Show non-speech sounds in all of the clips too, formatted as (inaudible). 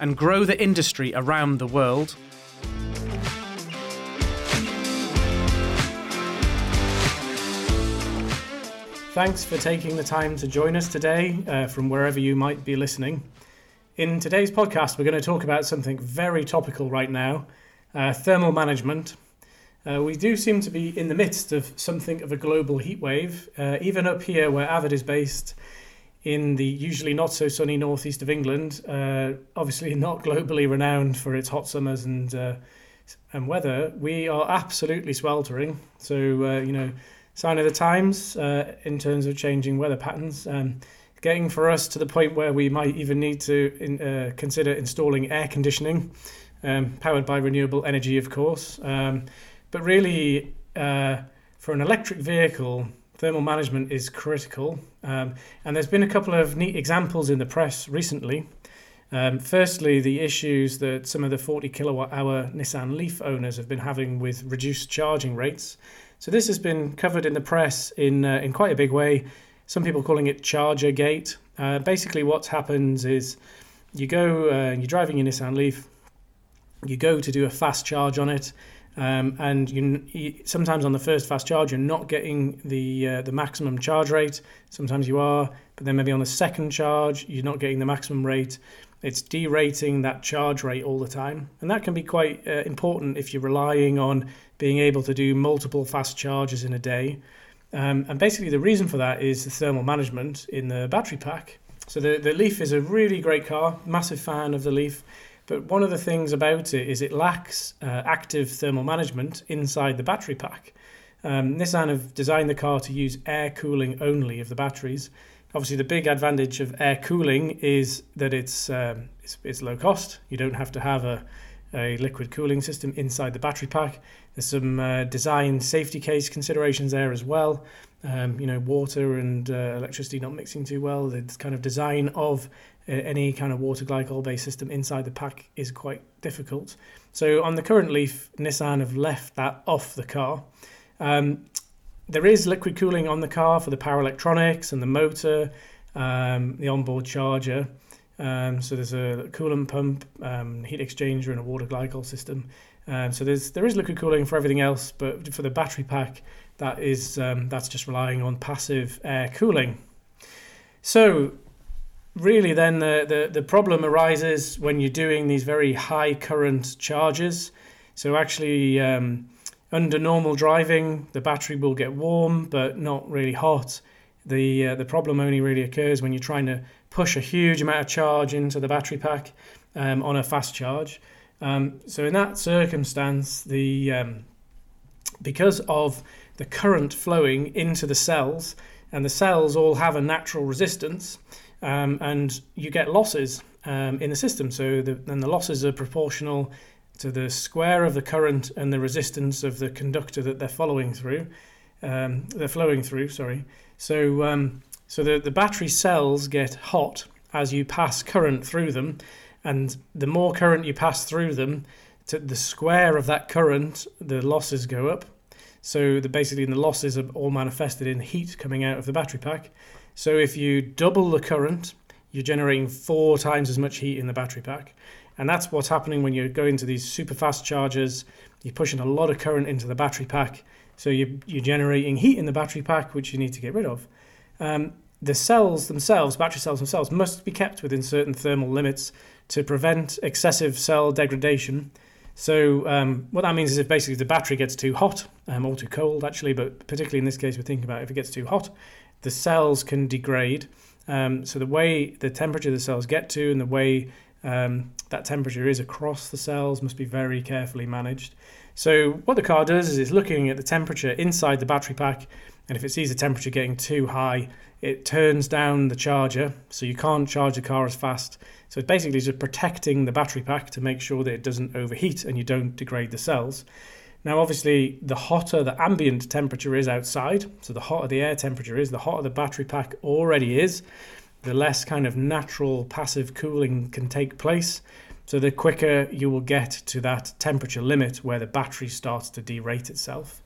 and grow the industry around the world. Thanks for taking the time to join us today uh, from wherever you might be listening. In today's podcast, we're going to talk about something very topical right now uh, thermal management. Uh, we do seem to be in the midst of something of a global heat wave, uh, even up here where Avid is based in the usually not so sunny northeast of England, uh, obviously (laughs) not globally renowned for its hot summers and uh, and weather, we are absolutely sweltering. So uh, you know, sign of the times uh, in terms of changing weather patterns. Um, getting for us to the point where we might even need to in, uh, consider installing air conditioning, um, powered by renewable energy, of course. Um, but really, uh, for an electric vehicle, thermal management is critical. Um, and there's been a couple of neat examples in the press recently. Um, firstly, the issues that some of the 40 kilowatt hour Nissan Leaf owners have been having with reduced charging rates. So this has been covered in the press in uh, in quite a big way. Some people calling it Charger Gate. Uh, basically, what happens is you go, uh, you're driving your Nissan Leaf, you go to do a fast charge on it, um, and you, you, sometimes on the first fast charge you're not getting the uh, the maximum charge rate. Sometimes you are, but then maybe on the second charge you're not getting the maximum rate. It's derating that charge rate all the time, and that can be quite uh, important if you're relying on being able to do multiple fast charges in a day. Um, and basically, the reason for that is the thermal management in the battery pack. So the the Leaf is a really great car. Massive fan of the Leaf. But one of the things about it is it lacks uh, active thermal management inside the battery pack. Um, Nissan have designed the car to use air cooling only of the batteries. Obviously, the big advantage of air cooling is that it's, um, it's, it's low cost. You don't have to have a, a liquid cooling system inside the battery pack. There's some uh, design safety case considerations there as well. Um, you know, water and uh, electricity not mixing too well. The kind of design of uh, any kind of water glycol based system inside the pack is quite difficult. So on the current Leaf, Nissan have left that off the car. Um, there is liquid cooling on the car for the power electronics and the motor, um, the onboard charger. Um, so there's a coolant pump, um, heat exchanger, and a water glycol system. Um, so there's there is liquid cooling for everything else, but for the battery pack, that is um, that's just relying on passive air cooling. So really then the, the, the problem arises when you're doing these very high current charges. So actually, um, under normal driving, the battery will get warm but not really hot. The uh, the problem only really occurs when you're trying to push a huge amount of charge into the battery pack um, on a fast charge. Um, so in that circumstance, the um, because of the current flowing into the cells, and the cells all have a natural resistance, um, and you get losses um, in the system. So the, then the losses are proportional to the square of the current and the resistance of the conductor that they're following through. Um, they're flowing through. Sorry. So um, so the the battery cells get hot as you pass current through them, and the more current you pass through them, to the square of that current, the losses go up. So the, basically, the losses are all manifested in heat coming out of the battery pack. So if you double the current, you're generating four times as much heat in the battery pack. And that's what's happening when you go into these super fast chargers. You're pushing a lot of current into the battery pack. So you, you're generating heat in the battery pack, which you need to get rid of. Um, the cells themselves, battery cells themselves, must be kept within certain thermal limits to prevent excessive cell degradation. So um, what that means is if basically the battery gets too hot um, or too cold, actually, but particularly in this case, we're thinking about if it gets too hot, the cells can degrade. Um, so the way the temperature the cells get to and the way um, that temperature is across the cells must be very carefully managed. So what the car does is it's looking at the temperature inside the battery pack And if it sees the temperature getting too high, it turns down the charger, so you can't charge the car as fast. So it's basically just protecting the battery pack to make sure that it doesn't overheat and you don't degrade the cells. Now, obviously, the hotter the ambient temperature is outside, so the hotter the air temperature is, the hotter the battery pack already is, the less kind of natural passive cooling can take place. So the quicker you will get to that temperature limit where the battery starts to derate itself.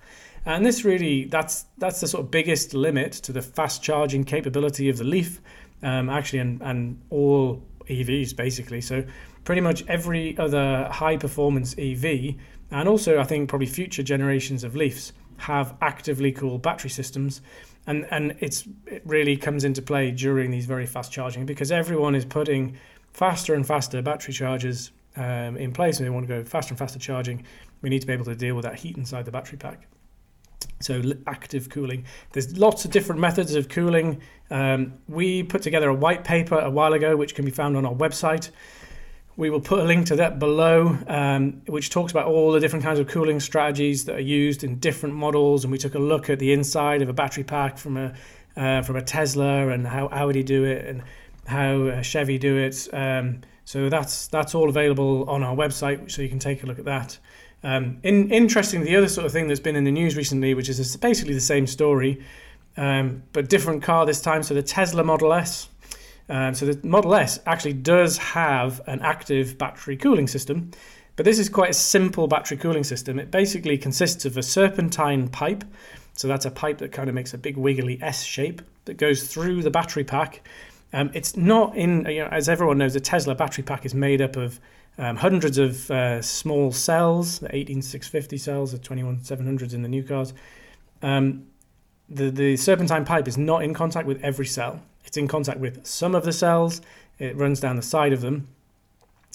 And this really, that's that's the sort of biggest limit to the fast charging capability of the Leaf, um, actually, and, and all EVs basically. So pretty much every other high performance EV and also, I think probably future generations of Leafs have actively cooled battery systems. And, and it's, it really comes into play during these very fast charging because everyone is putting faster and faster battery chargers um, in place and they want to go faster and faster charging. We need to be able to deal with that heat inside the battery pack. So active cooling. There's lots of different methods of cooling. Um, we put together a white paper a while ago, which can be found on our website. We will put a link to that below, um, which talks about all the different kinds of cooling strategies that are used in different models. And we took a look at the inside of a battery pack from a uh, from a Tesla and how Audi do it and how uh, Chevy do it. Um, so that's that's all available on our website, so you can take a look at that. Um, in, interesting, the other sort of thing that's been in the news recently, which is basically the same story, um, but different car this time. So the Tesla Model S um, so the Model S actually does have an active battery cooling system, but this is quite a simple battery cooling system. It basically consists of a serpentine pipe. So that's a pipe that kind of makes a big wiggly S shape that goes through the battery pack. Um, it's not in, you know, as everyone knows, the Tesla battery pack is made up of um, hundreds of uh, small cells, the 18650 cells, the 21700s in the new cars. Um, the, the serpentine pipe is not in contact with every cell. It's in contact with some of the cells. It runs down the side of them.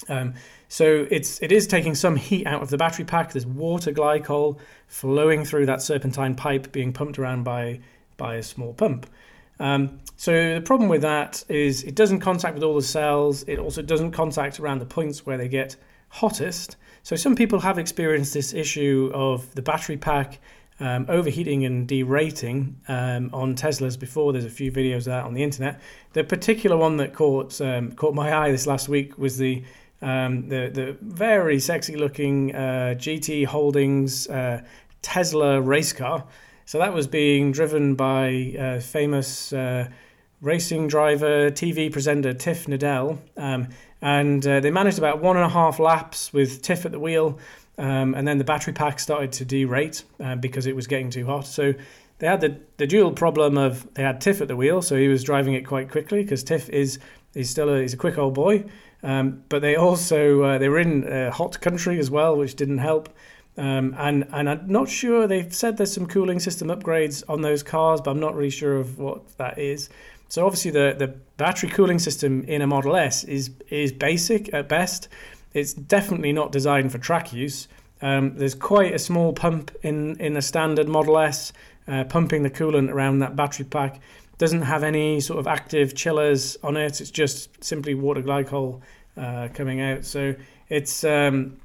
Um, so it's it is taking some heat out of the battery pack. There's water glycol flowing through that serpentine pipe, being pumped around by by a small pump. Um, so the problem with that is it doesn't contact with all the cells. It also doesn't contact around the points where they get hottest. So some people have experienced this issue of the battery pack um, overheating and derating um, on Teslas before. There's a few videos of that on the internet. The particular one that caught um, caught my eye this last week was the um, the the very sexy looking uh, GT Holdings uh, Tesla race car. So that was being driven by uh, famous uh, racing driver, TV presenter Tiff Needell, um, and uh, they managed about one and a half laps with Tiff at the wheel. Um, and then the battery pack started to derate uh, because it was getting too hot. So they had the, the dual problem of they had Tiff at the wheel, so he was driving it quite quickly because Tiff is is still a, he's a quick old boy. Um, but they also uh, they were in a hot country as well, which didn't help. Um, and and I'm not sure they've said there's some cooling system upgrades on those cars, but I'm not really sure of what that is. So obviously the the battery cooling system in a Model S is is basic at best. It's definitely not designed for track use. Um, there's quite a small pump in, in a standard Model S, uh, pumping the coolant around that battery pack. Doesn't have any sort of active chillers on it. It's just simply water glycol uh, coming out. So it's um,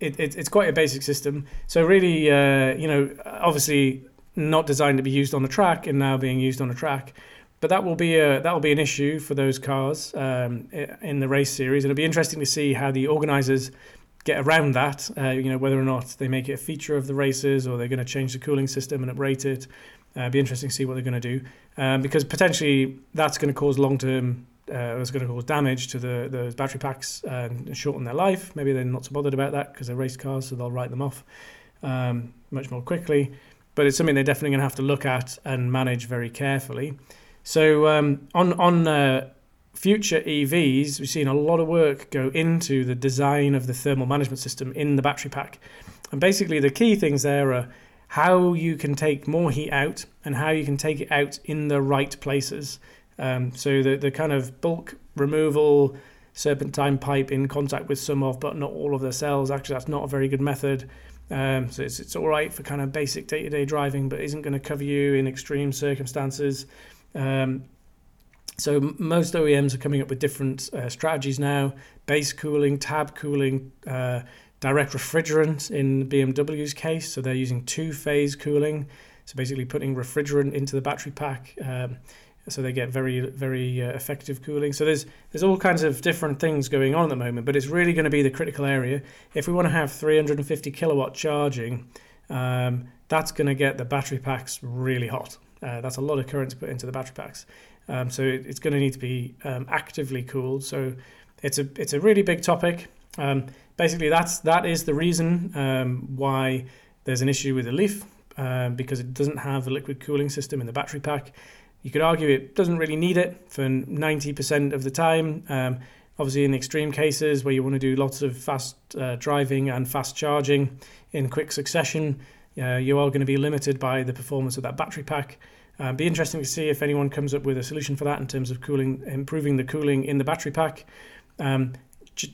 it, it, it's quite a basic system. So really, uh, you know, obviously not designed to be used on the track and now being used on a track but that will be a that will be an issue for those cars um, in the race series. It'll be interesting to see how the organisers get around that. Uh, you know whether or not they make it a feature of the races or they're going to change the cooling system and uprate it. Uh, it'll be interesting to see what they're going to do um, because potentially that's going to cause long term. Uh, going to cause damage to the those battery packs and shorten their life. Maybe they're not so bothered about that because they're race cars, so they'll write them off um, much more quickly. But it's something they're definitely going to have to look at and manage very carefully. So um, on on uh, future EVs, we've seen a lot of work go into the design of the thermal management system in the battery pack, and basically the key things there are how you can take more heat out and how you can take it out in the right places. Um, so the the kind of bulk removal serpentine pipe in contact with some of, but not all of the cells. Actually, that's not a very good method. Um, so it's, it's all right for kind of basic day to day driving, but isn't going to cover you in extreme circumstances. Um, so most OEMs are coming up with different uh, strategies now: base cooling, tab cooling, uh, direct refrigerant in BMW's case. So they're using two-phase cooling. So basically, putting refrigerant into the battery pack. Um, so they get very very uh, effective cooling. So there's there's all kinds of different things going on at the moment, but it's really going to be the critical area. If we want to have 350 kilowatt charging, um, that's going to get the battery packs really hot. Uh, that's a lot of current to put into the battery packs. Um, so it, it's going to need to be um, actively cooled. So it's a it's a really big topic. Um, basically, that's that is the reason um, why there's an issue with the Leaf uh, because it doesn't have a liquid cooling system in the battery pack. You could argue it doesn't really need it for 90% of the time. Um, obviously, in extreme cases where you want to do lots of fast uh, driving and fast charging in quick succession, uh, you are going to be limited by the performance of that battery pack. Uh, be interesting to see if anyone comes up with a solution for that in terms of cooling, improving the cooling in the battery pack. Um,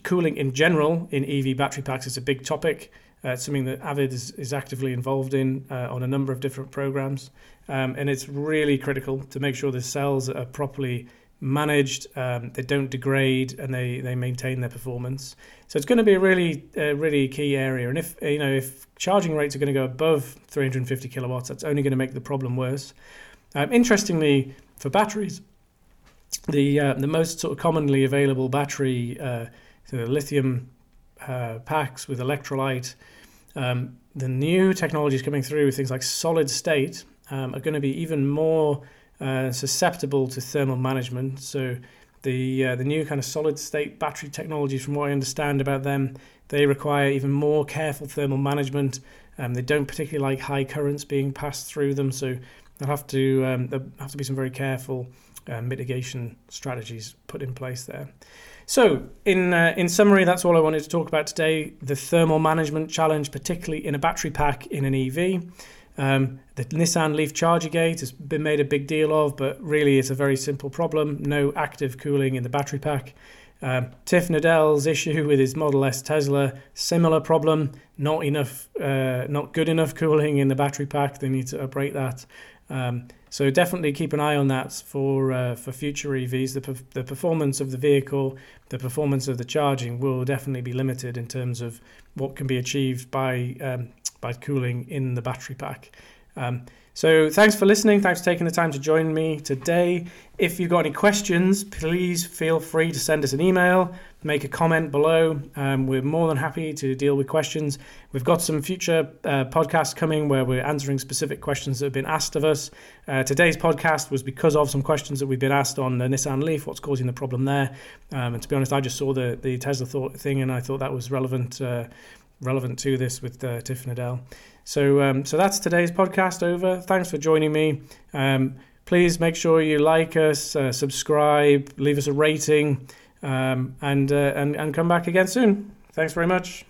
cooling in general in EV battery packs is a big topic. Uh, it's something that Avid is, is actively involved in uh, on a number of different programs. Um, and it's really critical to make sure the cells are properly managed, um, they don't degrade, and they, they maintain their performance. So it's going to be a really, uh, really key area. And if you know if charging rates are going to go above 350 kilowatts, that's only going to make the problem worse. Um, interestingly, for batteries, the uh, the most sort of commonly available battery, uh, the lithium uh, packs with electrolyte. Um, the new technologies coming through, things like solid state, um, are going to be even more uh, susceptible to thermal management. So the uh, the new kind of solid state battery technologies, from what I understand about them, they require even more careful thermal management. Um, they don't particularly like high currents being passed through them, so they'll have to um, there'll have to be some very careful uh, mitigation strategies put in place there. So, in uh, in summary, that's all I wanted to talk about today. The thermal management challenge, particularly in a battery pack in an EV. Um, the Nissan Leaf Charger Gate has been made a big deal of, but really it's a very simple problem. No active cooling in the battery pack. Um, Tiff Needell's issue with his Model S Tesla, similar problem. Not enough, uh, not good enough cooling in the battery pack. They need to upgrade that. Um, so definitely keep an eye on that for uh, for future EVs. The, the performance of the vehicle, the performance of the charging will definitely be limited in terms of what can be achieved by um, by cooling in the battery pack. Um, so thanks for listening. Thanks for taking the time to join me today. If you've got any questions, please feel free to send us an email, make a comment below. Um, we're more than happy to deal with questions. We've got some future uh, podcasts coming where we're answering specific questions that have been asked of us. Uh, today's podcast was because of some questions that we've been asked on the Nissan Leaf, what's causing the problem there. Um, and to be honest, I just saw the, the Tesla thought thing and I thought that was relevant. Uh, relevant to this with uh, Tiff. So, um, so that's today's podcast over. Thanks for joining me. Um, please make sure you like us, uh, subscribe, leave us a rating, um, and, uh, and and come back again soon. Thanks very much.